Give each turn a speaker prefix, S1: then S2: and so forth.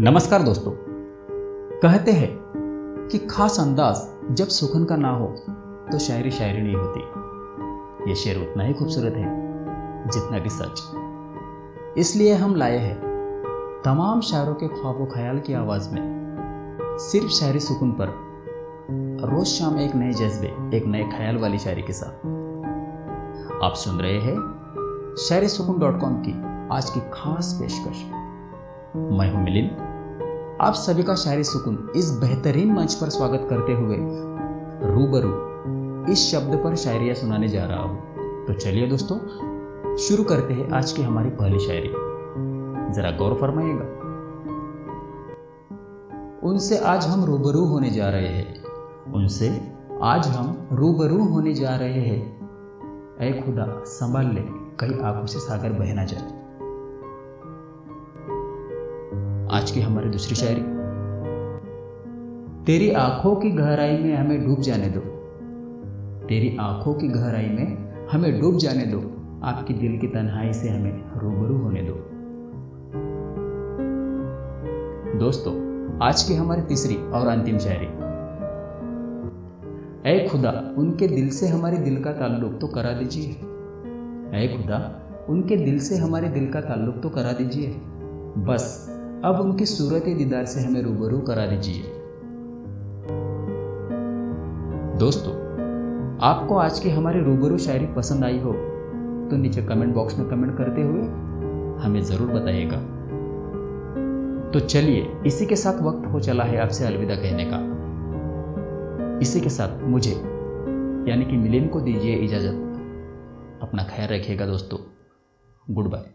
S1: नमस्कार दोस्तों। कहते हैं कि खास अंदाज जब सुखन का ना हो तो शायरी शायरी नहीं होती। ये शेर उतना ही खूबसूरत है, जितना कि सच। इसलिए हम लाए हैं तमाम शायरों के ख्वाब ख्याल की आवाज़ में, सिर्फ़ शायरी सुकून पर, रोज शाम एक नए जज्बे, एक नए ख्याल वाली शायरी के साथ। आप सुन रहे हैं शायरी सुकून डॉट कॉम की आज की खास पेशकश। मैं हूँ मिलिंद। आप सभी का शायरी सुकून इस बेहतरीन मंच पर स्वागत करते हुए रूबरू इस शब्द पर शायरिया सुनाने जा रहा हूँ। तो चलिए दोस्तों, शुरू करते हैं आज की हमारी पहली शायरी। जरा गौर फरमाइएगा। उनसे आज हम रूबरू होने जा रहे हैं। उनसे आज हम रूबरू होने जा रहे हैं। खुदा, संभाल ले, कई आँखों से सागर बहना जाए। आज की हमारी दूसरी शायरी। तेरी आँखों की गहराई में हमें डूब जाने दो। तेरी आँखों की गहराई में हमें डूब जाने दो। आपकी दिल की तन्हाई से हमें रूबरू होने दो। दोस्तों, आज की हमारी तीसरी और अंतिम शायरी। ऐ खुदा, उनके दिल से हमारे दिल का ताल्लुक तो करा दीजिए। ऐ खुदा, उनके दिल से हमारे दिल का ताल्लुक तो करा दीजिए। बस अब उनकी सूरत दीदार से हमें रूबरू करा दीजिए दोस्तों, आपको आज की हमारी रूबरू शायरी पसंद आई हो तो नीचे कमेंट बॉक्स में कमेंट करते हुए हमें ज़रूर बताइएगा। तो चलिए, इसी के साथ वक्त हो चला है आपसे अलविदा कहने का। इसी के साथ मुझे, यानी कि मिलिन को दीजिए इजाज़त। अपना ख्याल रखिएगा दोस्तों। Good bye